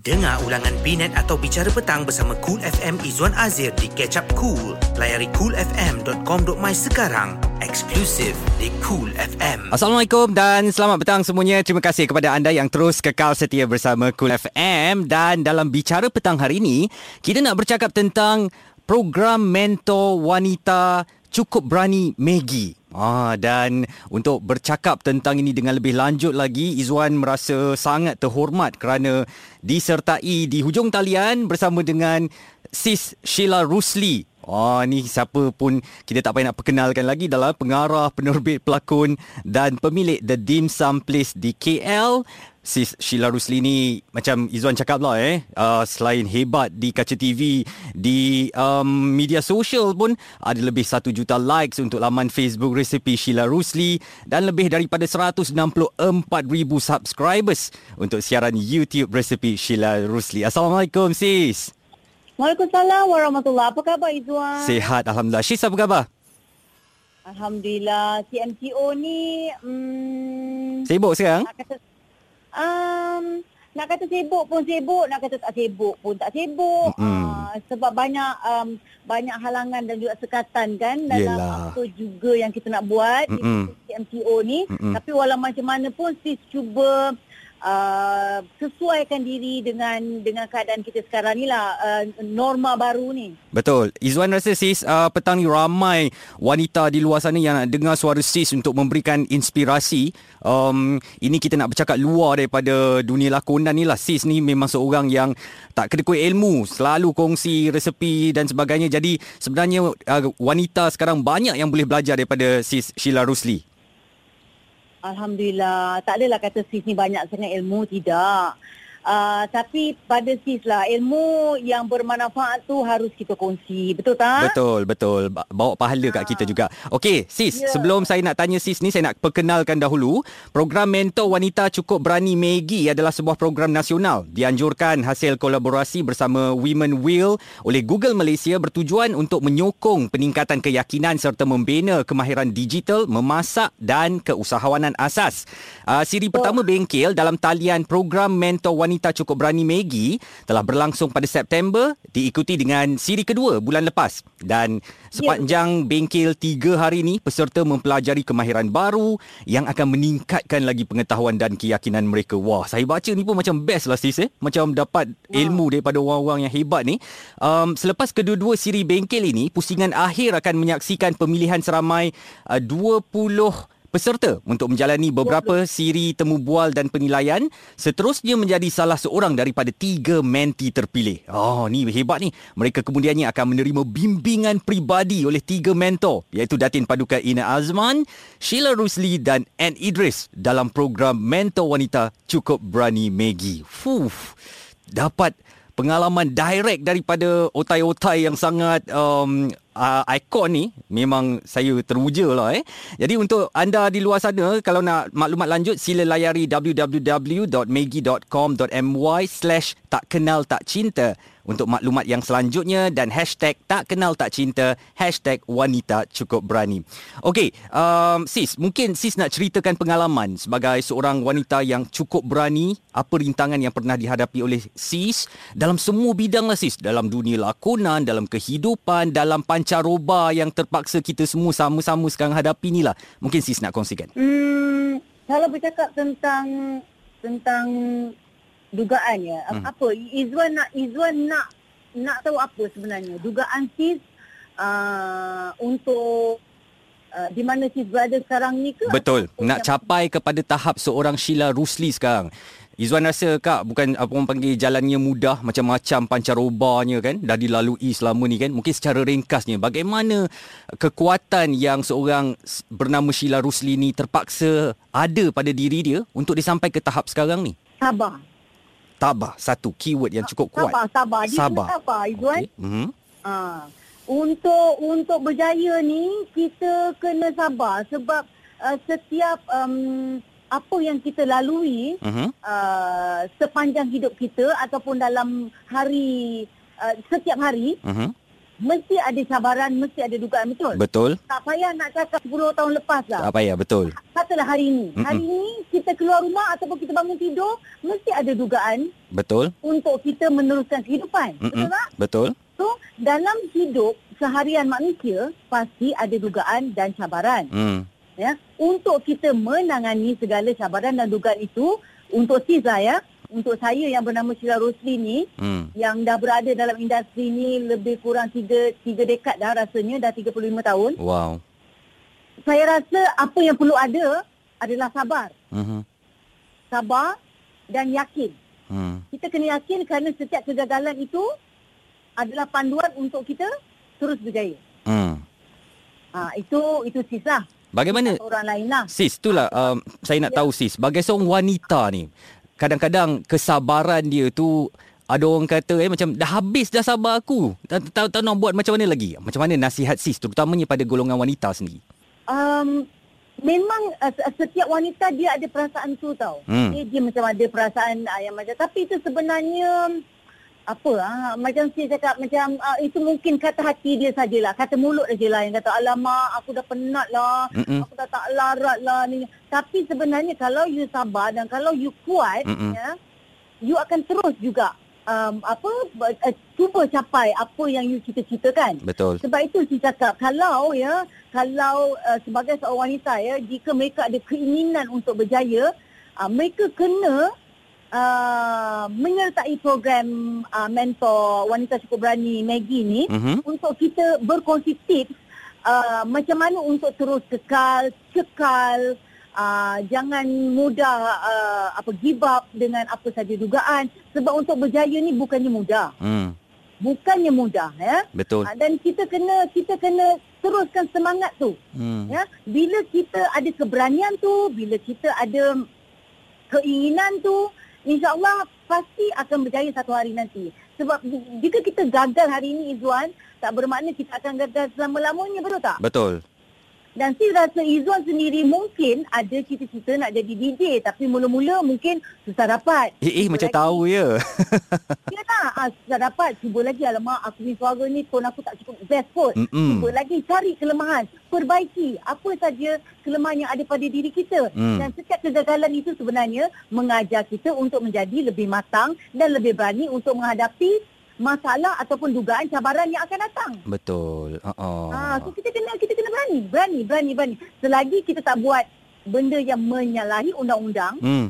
Dengar ulangan Binet atau Bicara Petang bersama Cool FM Izwan Azir di Catch Up Cool. Layari coolfm.com.my sekarang. Eksklusif di Cool FM. Assalamualaikum dan selamat petang semuanya. Terima kasih kepada anda yang terus kekal setia bersama Cool FM. Dan dalam Bicara Petang hari ini, kita nak bercakap tentang program mentor wanita cukup berani Maggie. Ah dan untuk bercakap tentang ini dengan lebih lanjut lagi Izwan merasa sangat terhormat kerana disertai di hujung talian bersama dengan Sis Sheila Rusli. Oh ni siapa pun kita tak payah nak perkenalkan lagi dalam pengarah, penerbit, pelakon dan pemilik The Dim Sum Place di KL Sis Sheila Rusli ni macam Izwan cakap lah eh uh, selain hebat di kaca TV di um, media sosial pun ada lebih 1 juta likes untuk laman Facebook resepi Sheila Rusli dan lebih daripada 164,000 subscribers untuk siaran YouTube resepi Sheila Rusli. Assalamualaikum sis. Waalaikumsalam warahmatullahi Apa khabar Izwan? Sehat alhamdulillah. Sis apa khabar? Alhamdulillah. CMCO ni hmm, Sibuk sekarang? nak kata um, nak kata sibuk pun sibuk, nak kata tak sibuk pun tak sibuk. Mm-mm. Uh, sebab banyak um, banyak halangan dan juga sekatan kan dalam Yelah. apa juga yang kita nak buat Mm-mm. di CMCO ni. Mm-mm. Tapi walau macam mana pun sis cuba uh, sesuaikan diri dengan dengan keadaan kita sekarang ni lah uh, norma baru ni. Betul. Izwan rasa sis uh, petang ni ramai wanita di luar sana yang nak dengar suara sis untuk memberikan inspirasi. Um, ini kita nak bercakap luar daripada dunia lakonan ni lah. Sis ni memang seorang yang tak kedekut ilmu. Selalu kongsi resepi dan sebagainya. Jadi sebenarnya uh, wanita sekarang banyak yang boleh belajar daripada sis Sheila Rusli. Alhamdulillah. Tak adalah kata sis ni banyak sangat ilmu, tidak. Uh, tapi pada sis lah, ilmu yang bermanfaat tu harus kita kongsi. Betul tak? Betul, betul. Ba- Bawa pahala kat kita juga. Okey, sis, Ya. sebelum saya nak tanya sis ni, saya nak perkenalkan dahulu. Program Mentor Wanita Cukup Berani Maggie adalah sebuah program nasional. Dianjurkan hasil kolaborasi bersama Women Will oleh Google Malaysia bertujuan untuk menyokong peningkatan keyakinan serta membina kemahiran digital, memasak dan keusahawanan asas. Uh, siri pertama bengkel dalam talian program Mentor Wanita Cukup Berani Maggie telah berlangsung pada September diikuti dengan siri kedua bulan lepas dan sepanjang bengkel tiga hari ini peserta mempelajari kemahiran baru yang akan meningkatkan lagi pengetahuan dan keyakinan mereka. Wah, saya baca ni pun macam best lah sis eh. Macam dapat ilmu daripada orang-orang yang hebat ni. Um, selepas kedua-dua siri bengkel ini, pusingan akhir akan menyaksikan pemilihan seramai uh, 20 peserta untuk menjalani beberapa siri temu bual dan penilaian seterusnya menjadi salah seorang daripada tiga menti terpilih. Oh, ni hebat ni. Mereka kemudiannya akan menerima bimbingan peribadi oleh tiga mentor iaitu Datin Paduka Ina Azman, Sheila Rusli dan Ann Idris dalam program Mentor Wanita Cukup Berani Maggie. Fuh, dapat pengalaman direct daripada otai-otai yang sangat um, uh, ikon ni memang saya teruja lah eh. Jadi untuk anda di luar sana kalau nak maklumat lanjut sila layari www.megi.com.my slash tak kenal tak cinta untuk maklumat yang selanjutnya dan hashtag tak kenal tak cinta hashtag wanita cukup berani. Okey, um, sis mungkin sis nak ceritakan pengalaman sebagai seorang wanita yang cukup berani apa rintangan yang pernah dihadapi oleh sis dalam semua bidang lah sis dalam dunia lakonan, dalam kehidupan, dalam pancaroba yang terpaksa kita semua sama-sama sekarang hadapi ni lah. Mungkin sis nak kongsikan. Hmm, kalau bercakap tentang tentang dugaan ya, Hmm. apa Izwan nak Izwan nak nak tahu apa sebenarnya dugaan sis uh, untuk uh, di mana sis berada sekarang ni ke? Betul. Nak capai kepada tahap seorang Sheila Rusli sekarang. Izwan rasa kak bukan apa orang panggil jalannya mudah macam-macam pancarobanya kan dah dilalui selama ni kan mungkin secara ringkasnya bagaimana kekuatan yang seorang bernama Sheila Rusli ni terpaksa ada pada diri dia untuk dia sampai ke tahap sekarang ni sabar. Tabah satu keyword yang cukup kuat Sabar, sabar. Dia Sabar. kena sabar Izwan. Okey. Mhm. Ha. Untuk untuk berjaya ni kita kena sabar sebab uh, setiap um, apa yang kita lalui Mhm. uh, sepanjang hidup kita ataupun dalam hari uh, setiap hari Mhm. Mesti ada cabaran, mesti ada dugaan betul. Betul. Tak payah nak cakap 10 tahun lepas lah. Tak payah, betul. Katalah hari ini. Mm-mm. Hari ini kita keluar rumah ataupun kita bangun tidur, mesti ada dugaan Betul. untuk kita meneruskan kehidupan. Mm-mm. Betul tak? Betul. So, dalam hidup seharian manusia, pasti ada dugaan dan cabaran. Hmm. Ya. Untuk kita menangani segala cabaran dan dugaan itu, untuk Siza ya, untuk saya yang bernama Syira Rosli ni, Hmm. yang dah berada dalam industri ni lebih kurang 3, 3 dekad dah rasanya, dah 35 tahun. Wow. Saya rasa apa yang perlu ada adalah sabar. Mhm. Sabar dan yakin. Hmm. Kita kena yakin kerana setiap kegagalan itu adalah panduan untuk kita terus berjaya. Hmm. Ha, itu itu sisa Bagaimana orang lain lah. Sis, itulah um, saya nak tahu sis, sebagai seorang wanita ni, kadang-kadang kesabaran dia tu ada orang kata eh macam dah habis dah sabar aku. Tak tak nak buat macam mana lagi? Macam mana nasihat sis terutamanya pada golongan wanita sendiri? Um, memang uh, se- setiap wanita dia ada perasaan tu tau. Hmm. Dia, dia macam ada perasaan uh, yang macam tapi itu sebenarnya apa ah macam saya cakap macam uh, itu mungkin kata hati dia sajalah kata mulut saja lah yang kata alamak aku dah penat lah Mm-mm. aku dah tak larat lah ni tapi sebenarnya kalau you sabar dan kalau you kuat Mm-mm. ya you akan terus juga um, apa uh, cuba capai apa yang you cita-citakan Betul. sebab itu saya cakap kalau ya kalau uh, sebagai seorang wanita ya jika mereka ada keinginan untuk berjaya uh, mereka kena uh, menyertai program uh, mentor wanita cukup berani Maggie ni Mhm. untuk kita berkongsi tips uh, macam mana untuk terus kekal kekal uh, jangan mudah uh, apa give up dengan apa saja dugaan sebab untuk berjaya ni bukannya mudah Hmm. bukannya mudah ya Betul. Ah, dan kita kena kita kena teruskan semangat tu Hmm. ya bila kita ada keberanian tu bila kita ada keinginan tu insyaallah pasti akan berjaya satu hari nanti sebab jika kita gagal hari ini Izwan tak bermakna kita akan gagal selama-lamanya betul tak Betul. Dan saya rasa Izwan sendiri mungkin ada cita-cita nak jadi DJ tapi mula-mula mungkin susah dapat Eh, eh Cuba macam lagi. tahu ya. Ya tak? Ah, susah dapat. Cuba lagi. Alamak, aku ni suara ni tone aku tak cukup best kot. Mm-mm. Cuba lagi cari kelemahan. Perbaiki apa saja kelemahan yang ada pada diri kita. Mm. Dan setiap kegagalan itu sebenarnya mengajar kita untuk menjadi lebih matang dan lebih berani untuk menghadapi masalah ataupun dugaan cabaran yang akan datang. Betul. Uh-uh. Ah, so kita kena kita kena berani, berani, berani, berani. Selagi kita tak buat benda yang menyalahi undang-undang, Hmm.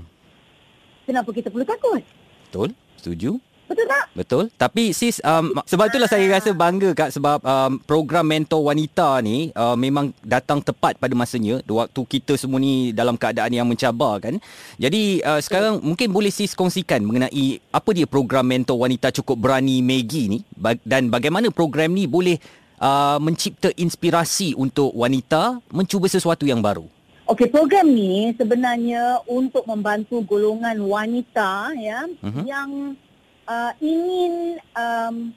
kenapa kita perlu takut? Betul. Setuju. Betul tak? Betul. Tapi sis um, sebab itulah saya rasa bangga kak sebab um, program mentor wanita ni uh, memang datang tepat pada masanya waktu kita semua ni dalam keadaan yang mencabar kan. Jadi uh, sekarang mungkin boleh sis kongsikan mengenai apa dia program mentor wanita cukup berani Maggie ni dan bagaimana program ni boleh uh, mencipta inspirasi untuk wanita mencuba sesuatu yang baru. Okey, program ni sebenarnya untuk membantu golongan wanita ya Mhm. yang uh, ingin um,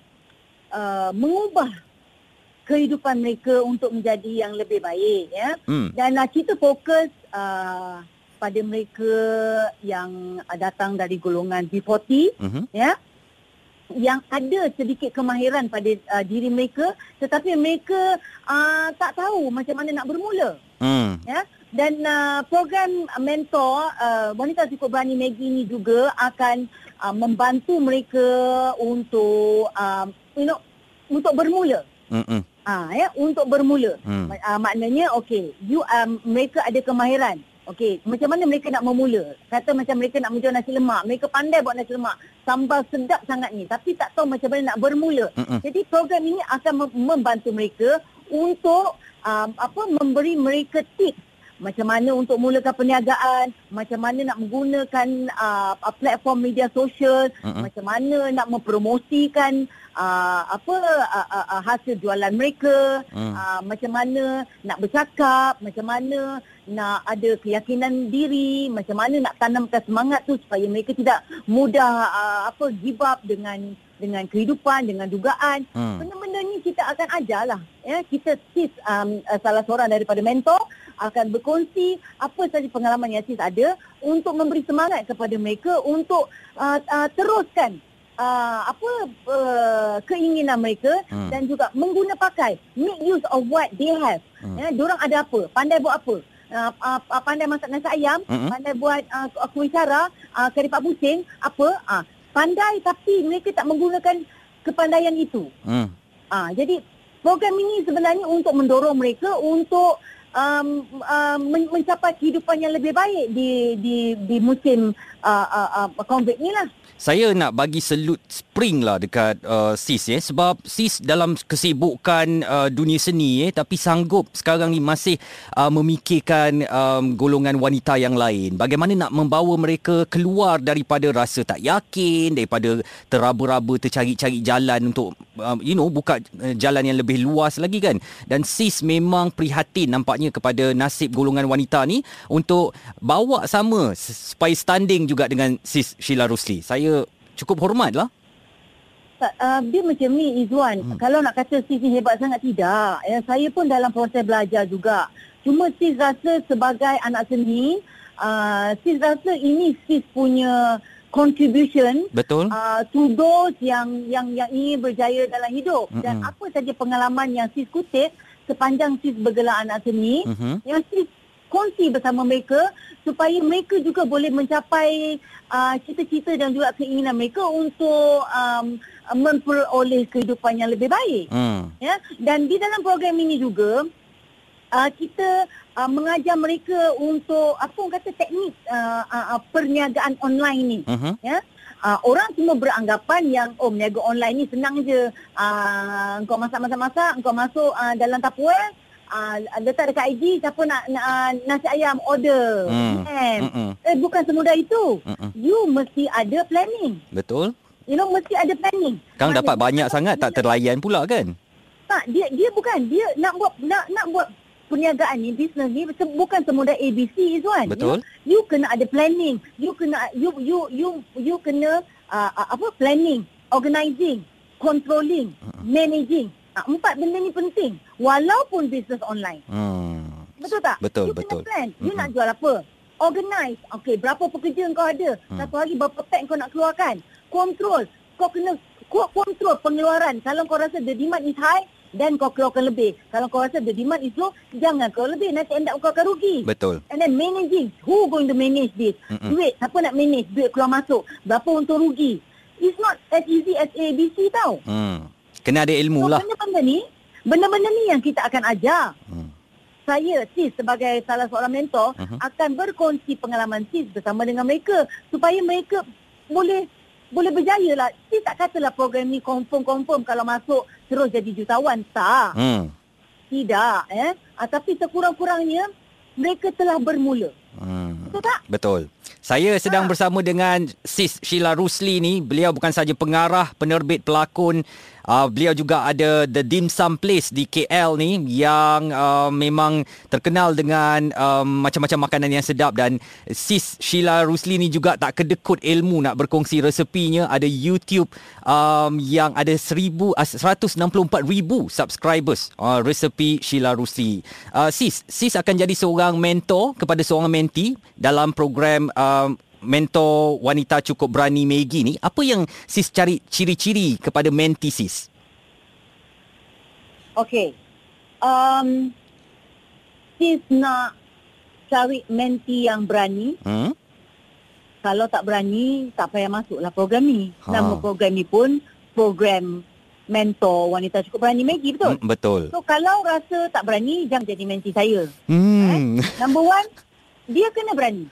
uh, mengubah kehidupan mereka untuk menjadi yang lebih baik ya. Hmm. Dan uh, kita fokus uh, pada mereka yang uh, datang dari golongan B40 Mhm. ya yang ada sedikit kemahiran pada uh, diri mereka tetapi mereka uh, tak tahu macam mana nak bermula Hmm. ya dan uh, program mentor uh, wanita cukup berani Maggie ini juga akan uh, membantu mereka untuk uh, you know untuk bermula. Ah ya untuk bermula. Ma- uh, maknanya okey you um, mereka ada kemahiran. Okey macam mana mereka nak memula? Kata macam mereka nak menjual nasi lemak. Mereka pandai buat nasi lemak. Sambal sedap sangat ni tapi tak tahu macam mana nak bermula. Mm-mm. jadi program ini akan mem- membantu mereka untuk um, apa memberi mereka tips macam mana untuk mulakan perniagaan, macam mana nak menggunakan uh, platform media sosial, Mm-mm. macam mana nak mempromosikan uh, apa uh, uh, uh, hasil jualan mereka, Mm. uh, macam mana nak bercakap, macam mana nak ada keyakinan diri, macam mana nak tanamkan semangat tu supaya mereka tidak mudah uh, apa give up dengan dengan kehidupan, dengan dugaan. Hmm. Benda-benda ni kita akan ajarlah. Ya, kita sis um, uh, salah seorang daripada mentor akan berkongsi apa saja pengalaman yang sis ada untuk memberi semangat kepada mereka untuk uh, uh, teruskan uh, apa uh, keinginan mereka Hmm. dan juga mengguna pakai make use of what they have. Hmm. Ya, diorang ada apa? Pandai buat apa? Uh, uh, uh, pandai masak nasi ayam, hmm. pandai buat uh, kuih cara, uh, kari pak pusing, apa? Uh, pandai tapi mereka tak menggunakan kepandaian itu. Hmm. Ah, jadi program ini sebenarnya untuk mendorong mereka untuk um, um, men- mencapai kehidupan yang lebih baik di di di musim uh, uh, uh, COVID ni lah. Saya nak bagi selut spring lah dekat uh, Sis eh sebab Sis dalam kesibukan uh, dunia seni eh tapi sanggup sekarang ni masih uh, memikirkan um, golongan wanita yang lain. Bagaimana nak membawa mereka keluar daripada rasa tak yakin, daripada teraba-raba tercari-cari jalan untuk um, you know buka uh, jalan yang lebih luas lagi kan. Dan Sis memang prihatin nampaknya kepada nasib golongan wanita ni untuk bawa sama supaya standing juga dengan Sis Sheila Rusli. Saya cukup hormat lah. Uh, dia macam ni Izzuan. Hmm. Hmm. Kalau nak kata sis ni hebat sangat tidak. Ya, saya pun dalam proses belajar juga. Cuma sis rasa sebagai anak seni, uh, sis rasa ini sis punya contribution Betul? uh, to those yang yang yang ingin berjaya dalam hidup Mm-mm. dan apa saja pengalaman yang sis kutip sepanjang sis bergelar anak seni Mhm. yang sis kongsi bersama mereka supaya mereka juga boleh mencapai uh, cita-cita dan juga keinginan mereka untuk um, memperoleh kehidupan yang lebih baik Hmm. ya dan di dalam program ini juga uh, kita uh, mengajar mereka untuk apa orang kata teknik uh, uh, perniagaan online ni Mhm. ya uh, orang semua beranggapan yang oh berniaga online ni senang je uh, kau masak-masak-masak kau masuk uh, dalam Tupperware uh, letak dekat IG siapa nak, nak uh, nasi ayam order Hmm. Mm-mm. eh bukan semudah itu Mm-mm. you mesti ada planning Betul? You know mesti ada planning. Kang dapat Maknanya- banyak sangat tak terlayan pula kan? tak dia dia bukan dia nak buat nak nak buat perniagaan ni bisnes ni bukan semudah ABC Izwan Betul. you, you kena ada planning. You kena you you you you kena uh, uh, apa planning organizing controlling managing. Uh, empat benda ni penting walaupun bisnes online. Hmm. betul tak? Betul, you betul. kena plan. You Mm-mm. nak jual apa? Organize. Okey berapa pekerja kau ada? Hmm. satu hari berapa pack kau nak keluarkan control kau kena kau control pengeluaran kalau kau rasa the demand is high then kau keluarkan lebih kalau kau rasa the demand is low jangan kau lebih nanti end up kau akan rugi Betul. And then managing. Who going to manage this? Mm-mm. Duit. Siapa nak manage? Duit keluar masuk. Berapa untung rugi? It's not as easy as ABC tau. Hmm. Kena ada ilmu So, lah. benda-benda ni, benda-benda ni yang kita akan ajar. Hmm. Saya, Sis sebagai salah seorang mentor, Mhm. akan berkongsi pengalaman Sis bersama dengan mereka. Supaya mereka boleh boleh berjaya lah. Sis tak katalah program ni confirm-confirm kalau masuk terus jadi jutawan. Tak. Hmm. Tidak. Eh? Ah, tapi sekurang-kurangnya, mereka telah bermula. Hmm. Betul tak? Betul. Saya sedang Ha. bersama dengan Sis Sheila Rusli ni. Beliau bukan saja pengarah, penerbit, pelakon. Uh, beliau juga ada The Dim Sum Place di KL ni yang uh, memang terkenal dengan um, macam-macam makanan yang sedap dan Sis Sheila Rusli ni juga tak kedekut ilmu nak berkongsi resepinya. Ada YouTube um, yang ada 1000 uh, 164,000 subscribers uh, resepi Sheila Rusli. Uh, sis, Sis akan jadi seorang mentor kepada seorang mentee dalam program um, mentor wanita cukup berani Maggie ni. Apa yang Sis cari ciri-ciri kepada mentee Sis? Okey. Um, sis nak cari menti yang berani. Hmm? Kalau tak berani, tak payah masuklah program ni. Ha. Nama program ni pun program mentor wanita cukup berani Maggie, betul? Hmm, betul. So kalau rasa tak berani, jangan jadi menti saya. Hmm. Number one, dia kena berani.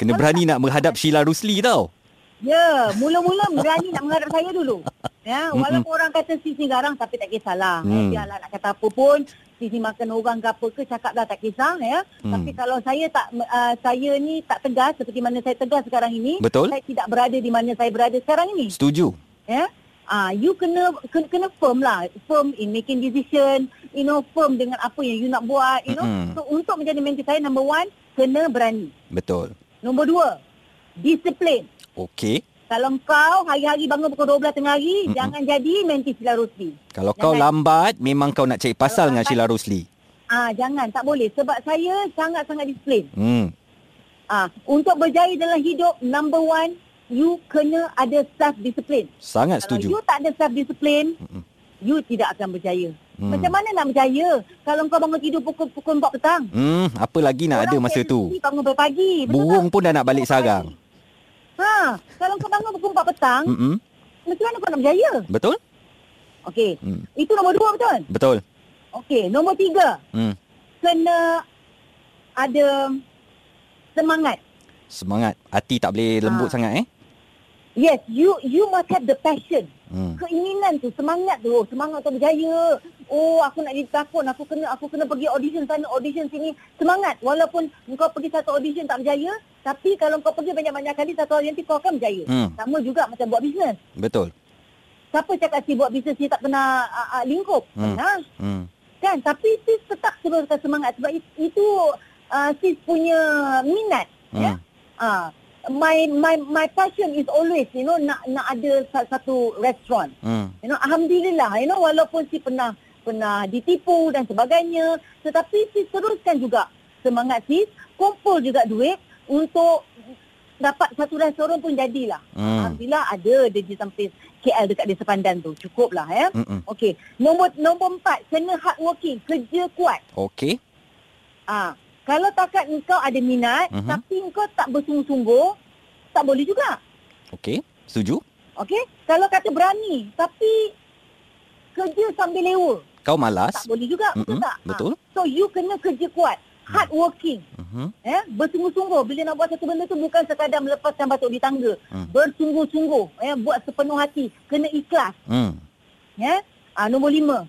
Kena berani nak menghadap Sheila Rusli tau. Ya, mula-mula berani nak menghadap saya dulu. Ya, Mm-mm. walaupun orang kata sis ni garang tapi tak kisahlah. Hmm. Hmm. Biarlah nak kata apa pun, sis ni makan orang ke apa ke cakap dah tak kisah ya. Hmm. Tapi kalau saya tak uh, saya ni tak tegas seperti mana saya tegas sekarang ini, Betul. saya tidak berada di mana saya berada sekarang ini. Setuju. Ya. Ah, you kena, kena kena firm lah, firm in making decision, you know, firm dengan apa yang you nak buat, you know. Mm-mm. So untuk menjadi mentor saya number one, kena berani. Betul. Nombor dua, disiplin. Okey. Kalau kau hari-hari bangun pukul 12 tengah hari, Mm-mm. jangan jadi menti Sheila Rusli. Kalau kau Jangan. lambat, memang kau nak cari pasal Kalau dengan Sheila Rusli. Ah, jangan, tak boleh. Sebab saya sangat-sangat disiplin. Hmm. Ah, untuk berjaya dalam hidup, number one, you kena ada self discipline. Sangat Kalau setuju. you tak ada self discipline, Mm-mm. you tidak akan berjaya. Hmm. Macam mana nak berjaya kalau kau bangun tidur pukul pukul 4 petang? Hmm, apa lagi nak ada Orang masa tu? bangun pagi. Burung tak? pun dah nak balik sarang. pagi. Ha, kalau kau bangun pukul 4 petang, Mm-mm. macam mana kau nak berjaya? Betul? Okey. Hmm. Itu nombor dua betul? Betul. Okey, nombor tiga. Hmm. Kena ada semangat. Semangat. Hati tak boleh lembut Ha. sangat eh? Yes, you you must have the passion. Hmm. Keinginan tu, semangat tu. Semangat tu berjaya. Oh, aku nak jadi pelakon. Aku kena aku kena pergi audition sana, audition sini. Semangat. Walaupun kau pergi satu audition tak berjaya, tapi kalau kau pergi banyak-banyak kali satu hari nanti kau akan berjaya. Hmm. Sama juga macam buat bisnes. Betul. Siapa cakap si buat bisnes si tak pernah uh, uh, lingkup? Hmm. Pernah. Hmm. Kan? Tapi sis tetap teruskan semangat. Sebab it- itu uh, sis punya minat. Ya? Hmm. Ah, my my my passion is always you know nak nak ada sa- satu restoran. Hmm. You know alhamdulillah you know walaupun si pernah pernah ditipu dan sebagainya tetapi si teruskan juga semangat sis kumpul juga duit untuk dapat satu restoran pun jadilah. Hmm. Alhamdulillah ada dia di samping KL dekat Desa Pandan tu. Cukuplah ya. Mm-mm. Okey. Nombor nombor empat kena hard working, kerja kuat. Okey. Ah, kalau takat engkau ada minat Mhm. tapi engkau tak bersungguh-sungguh, tak boleh juga. Okey. Setuju? Okey? Kalau kata berani tapi kerja sambil lewa, Kau malas? tak boleh juga, betul Mm-mm, tak? Ah, betul. So you kena kerja kuat, hard working, Mhm. eh, bersungguh-sungguh. Bila nak buat satu benda tu bukan sekadar melepaskan batuk di tangga. Hmm. Bersungguh-sungguh, eh, buat sepenuh hati, kena ikhlas, Hmm. ya. Ah, nombor lima,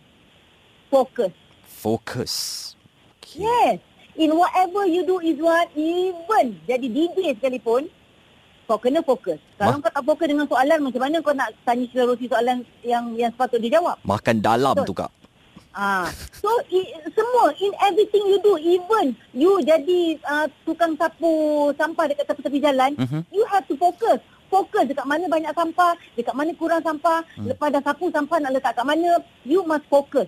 fokus. Fokus. Okay. Yes. In whatever you do is what even jadi DJ sekalipun kau kena fokus. Kalau Wah. kau tak fokus dengan soalan macam mana kau nak tanya Rosi soalan yang yang sepatut dia jawab? Makan dalam Betul. tu kak. Ah, so i, semua in everything you do even you jadi uh, tukang sapu sampah dekat tepi-tepi jalan, Mhm. you have to focus. Fokus dekat mana banyak sampah, dekat mana kurang sampah, Hmm. lepas dah sapu sampah nak letak kat mana, you must focus.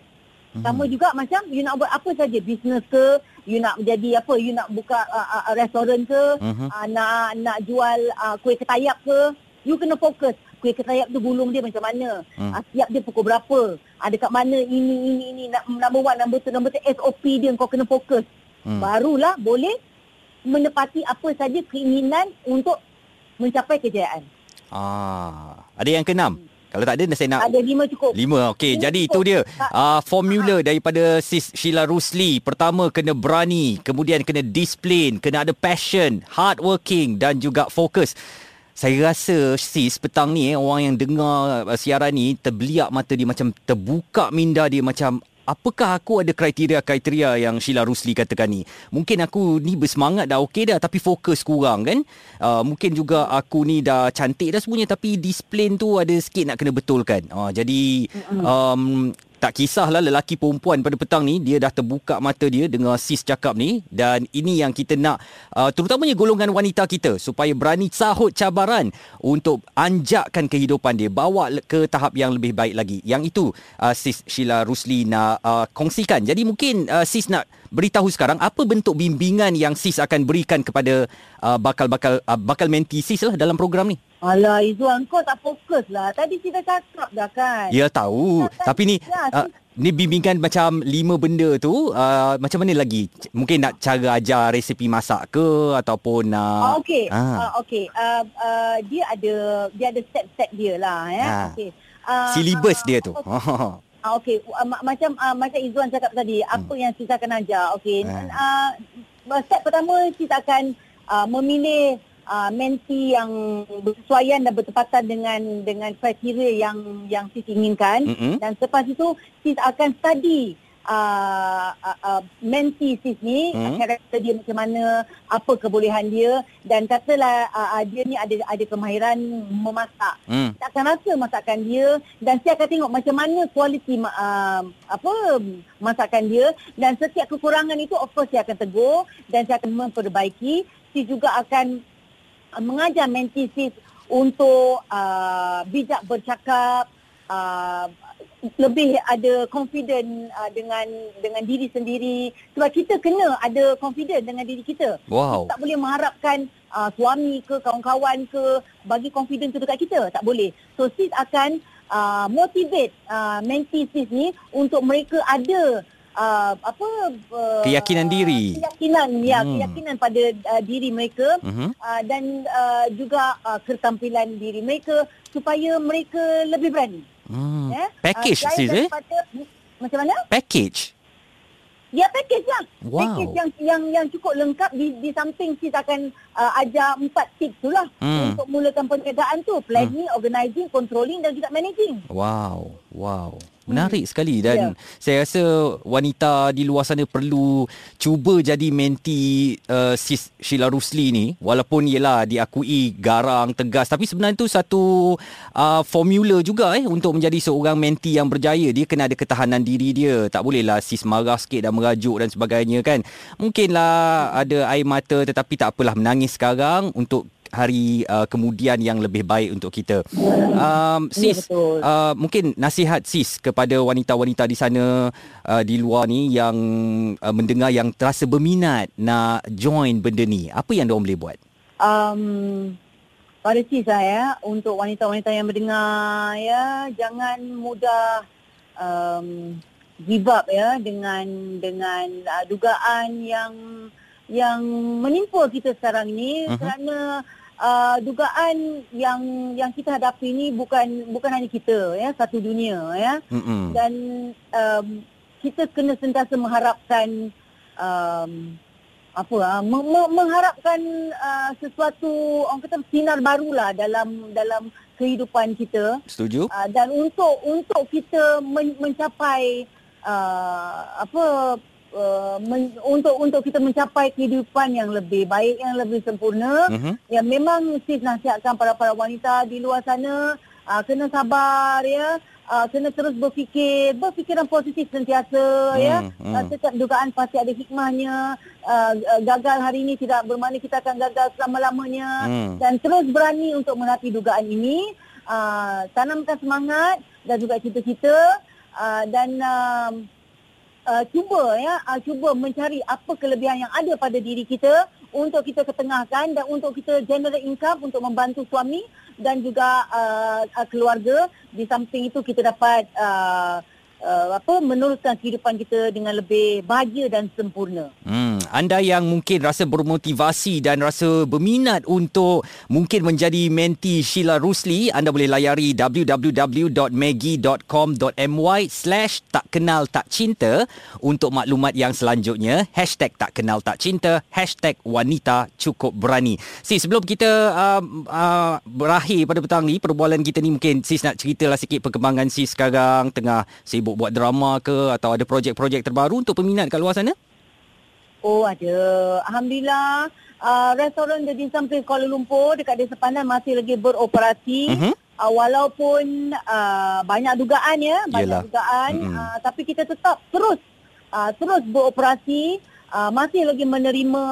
Mhm. Sama juga macam you nak buat apa saja, bisnes ke, you nak jadi apa, you nak buka uh, uh, restoran ke, Mhm. uh, nak nak jual uh, kuih ketayap ke, you kena fokus. Kuih ketayap tu gulung dia macam mana, Hmm. uh, siap dia pukul berapa, uh, dekat mana ini, ini, ini, nak- number one, number two, number three, SOP dia kau kena fokus. Hmm. Barulah boleh menepati apa saja keinginan untuk mencapai kejayaan. Ah, ada yang keenam. Kalau tak ada saya nak Ada lima cukup. Lima, okey. Jadi itu cukup. dia Tak. uh, formula daripada Sis Sheila Rusli. Pertama, kena berani. Kemudian, kena disiplin. Kena ada passion, hard working dan juga fokus. Saya rasa sis petang ni eh, orang yang dengar uh, siaran ni terbeliak mata dia macam terbuka minda dia macam apakah aku ada kriteria-kriteria yang Sheila Rusli katakan ni. Mungkin aku ni bersemangat dah okey dah tapi fokus kurang kan. Uh, mungkin juga aku ni dah cantik dah semuanya tapi disiplin tu ada sikit nak kena betulkan. Uh, jadi um, tak kisahlah lelaki perempuan pada petang ni dia dah terbuka mata dia dengar sis cakap ni dan ini yang kita nak uh, terutamanya golongan wanita kita supaya berani sahut cabaran untuk anjakkan kehidupan dia bawa ke tahap yang lebih baik lagi. Yang itu uh, sis Sheila Rusli nak uh, kongsikan. Jadi mungkin uh, sis nak beritahu sekarang apa bentuk bimbingan yang sis akan berikan kepada uh, bakal-bakal uh, bakal menti sis lah dalam program ni. Alah Izzuan kau tak fokus lah. Tadi kita cakap dah kan. Ya tahu tak, Tapi ni ya, uh, Ni bimbingan macam Lima benda tu uh, Macam mana lagi Mungkin nak cara ajar Resipi masak ke Ataupun Ah, uh, okey. ah. Ah, okey. Uh, uh, dia ada dia ada step-step dia lah ya. Ah. Okey. Uh, Syllabus ah, dia tu okey. Ah, okey. Uh, ma- macam uh, macam Izzuan cakap tadi, apa yang kita akan ajar? Okey. Ah. Uh, step pertama kita akan uh, memilih uh, menti yang bersesuaian dan bertepatan dengan dengan kriteria yang yang sis inginkan Mm-mm. dan selepas itu sis akan study uh, uh, uh, menti sis ni Hmm. karakter dia macam mana apa kebolehan dia dan katalah uh, uh, dia ni ada ada kemahiran memasak hmm. kita akan rasa masakan dia dan saya akan tengok macam mana kualiti uh, apa masakan dia dan setiap kekurangan itu of course saya akan tegur dan saya akan memperbaiki saya juga akan uh, mengajar menti sis untuk uh, bijak bercakap uh, lebih ada confident uh, dengan dengan diri sendiri. Sebab kita kena ada confident dengan diri kita. Wow. Tak boleh mengharapkan uh, suami ke kawan-kawan ke bagi confidence tu dekat kita. Tak boleh. So sis akan uh, motivate uh, mentee sis ni untuk mereka ada uh, apa uh, Keyakinan diri. keyakinan. Ya Hmm. keyakinan pada uh, diri mereka. Mhm. uh, dan uh, juga uh, ketampilan diri mereka supaya mereka lebih berani Hmm. eh Package Ah, selain sis eh? macam mana Package. Ya package lah. Wow. Package yang yang yang cukup lengkap di di samping sis akan uh, ajar empat tips tu lah Hmm. untuk mulakan perniagaan tu, planning, organizing, controlling dan juga managing. Wow, wow. Menarik sekali dan Ya. saya rasa wanita di luar sana perlu cuba jadi menti uh, sis Sheila Rusli ni. Walaupun ialah diakui garang tegas. Tapi sebenarnya tu satu uh, formula juga eh untuk menjadi seorang menti yang berjaya. Dia kena ada ketahanan diri dia. Tak bolehlah sis marah sikit dan merajuk dan sebagainya kan? Mungkinlah ada air mata tetapi tak apalah menangis sekarang untuk hari uh, kemudian yang lebih baik untuk kita. Um, Ya, sis, uh, mungkin nasihat sis kepada wanita-wanita di sana uh, di luar ni yang uh, mendengar yang terasa berminat nak join benda ni. Apa yang diorang boleh buat? Um, pada sis lah ya, untuk wanita-wanita yang mendengar ya, jangan mudah um, give up ya dengan dengan uh, dugaan yang yang menimpa kita sekarang ni uh-huh. kerana uh, dugaan yang yang kita hadapi ni bukan bukan hanya kita ya satu dunia ya Mm-mm. dan um, kita kena sentiasa mengharapkan um, apa me- me- mengharapkan uh, sesuatu orang kata sinar barulah dalam dalam kehidupan kita Setuju? uh, dan untuk untuk kita men- mencapai uh, apa uh, men- untuk untuk kita mencapai kehidupan yang lebih baik yang lebih sempurna Mhm. Ya memang sis nasihatkan para para wanita di luar sana uh, kena sabar ya. Uh, kena terus berfikir, berfikiran positif sentiasa Hmm, ya. hmm. Uh, setiap dugaan pasti ada hikmahnya. Uh, uh, gagal hari ini tidak bermakna kita akan gagal selama-lamanya Hmm. dan terus berani untuk menghadapi dugaan ini. Uh, tanamkan semangat dan juga cita-cita uh, dan um, uh, cuba ya uh, cuba mencari apa kelebihan yang ada pada diri kita untuk kita ketengahkan dan untuk kita generate income untuk membantu suami dan juga uh, uh, keluarga di samping itu kita dapat uh, uh, apa meneruskan kehidupan kita dengan lebih bahagia dan sempurna. Hmm, anda yang mungkin rasa bermotivasi dan rasa berminat untuk mungkin menjadi menti Sheila Rusli, anda boleh layari www.maggie.com.my slash tak kenal tak cinta untuk maklumat yang selanjutnya. Hashtag tak kenal tak cinta, hashtag wanita cukup berani. Sis, sebelum kita uh, uh, berakhir pada petang ni, perbualan kita ni mungkin sis nak ceritalah sikit perkembangan sis sekarang tengah sibuk buat drama ke atau ada projek-projek terbaru untuk peminat kat luar sana? Oh ada. Alhamdulillah uh, restoran The Dim Sum Place Kuala Lumpur dekat Desa Pandan masih lagi beroperasi. Mhm. Uh, walaupun uh, banyak dugaan ya, banyak Yelah. dugaan Mm-mm. uh, tapi kita tetap terus uh, terus beroperasi uh, masih lagi menerima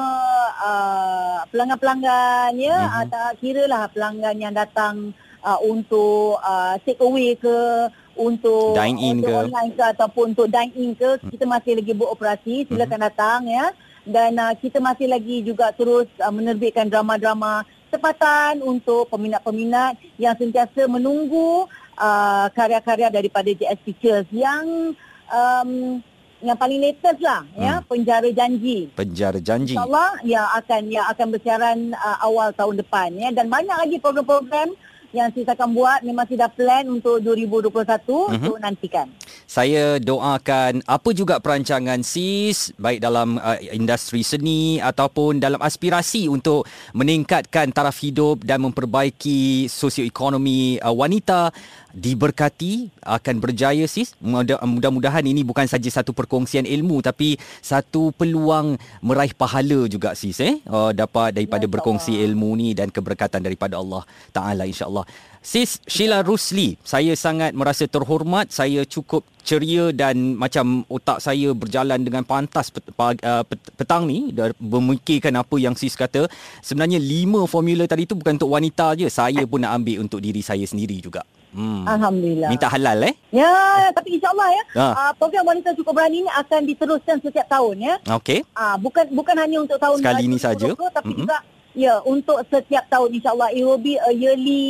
uh, pelanggan-pelanggan ya Mhm. uh, tak kira lah pelanggan yang datang uh, untuk uh, take away ke untuk Dine in untuk ke? online ke ataupun untuk dine in ke kita masih lagi beroperasi. Silakan datang ya. Dan uh, kita masih lagi juga terus uh, menerbitkan drama-drama tempatan untuk peminat-peminat yang sentiasa menunggu uh, karya-karya daripada JS Pictures yang um, yang paling latest lah ya. Penjara janji. Penjara janji. InsyaAllah yang akan yang akan bersiaran uh, awal tahun depan ya. Dan banyak lagi program-program yang kita akan buat memang sudah plan untuk 2021 Mhm. untuk nantikan. Saya doakan apa juga perancangan SIS baik dalam uh, industri seni ataupun dalam aspirasi untuk meningkatkan taraf hidup dan memperbaiki sosioekonomi uh, wanita diberkati akan berjaya sis. Mudah- mudah-mudahan ini bukan saja satu perkongsian ilmu tapi satu peluang meraih pahala juga sis eh? Uh, dapat daripada Ya, berkongsi ilmu ni dan keberkatan daripada Allah taala insyaallah. Sis Sheila Rusli saya sangat merasa terhormat. Saya cukup ceria dan macam otak saya berjalan dengan pantas uh, pet, petang ni. Memikirkan apa yang sis kata. Sebenarnya lima formula tadi tu bukan untuk wanita je. Saya pun nak ambil untuk diri saya sendiri juga hmm. Alhamdulillah. minta halal eh Ya, tapi insyaAllah ya, Ha. uh, program Wanita Cukup Berani ini akan diteruskan setiap tahun ya. okey Ah, bukan bukan hanya untuk tahun Sekali ni 2020 saja. tapi Mm-mm. juga Ya, untuk setiap tahun insyaAllah it will be a yearly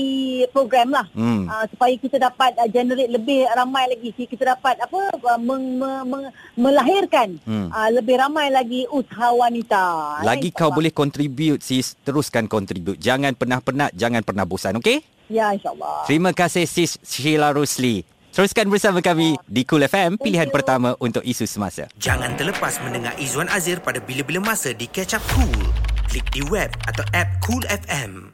program lah. Hmm. Uh, supaya kita dapat uh, generate lebih ramai lagi. Kita dapat apa uh, meng, meng, meng, melahirkan Hmm. uh, lebih ramai lagi usaha wanita. Lagi Eh, kau boleh contribute sis, teruskan contribute. Jangan pernah penat, jangan pernah bosan, okey? Ya, insyaAllah. Terima kasih sis Sheila Rosli. Teruskan bersama kami di Cool FM, pilihan pertama untuk isu semasa. Jangan terlepas mendengar Izwan Azir pada bila-bila masa di Catch Up Cool. Klik di web atau app Cool FM.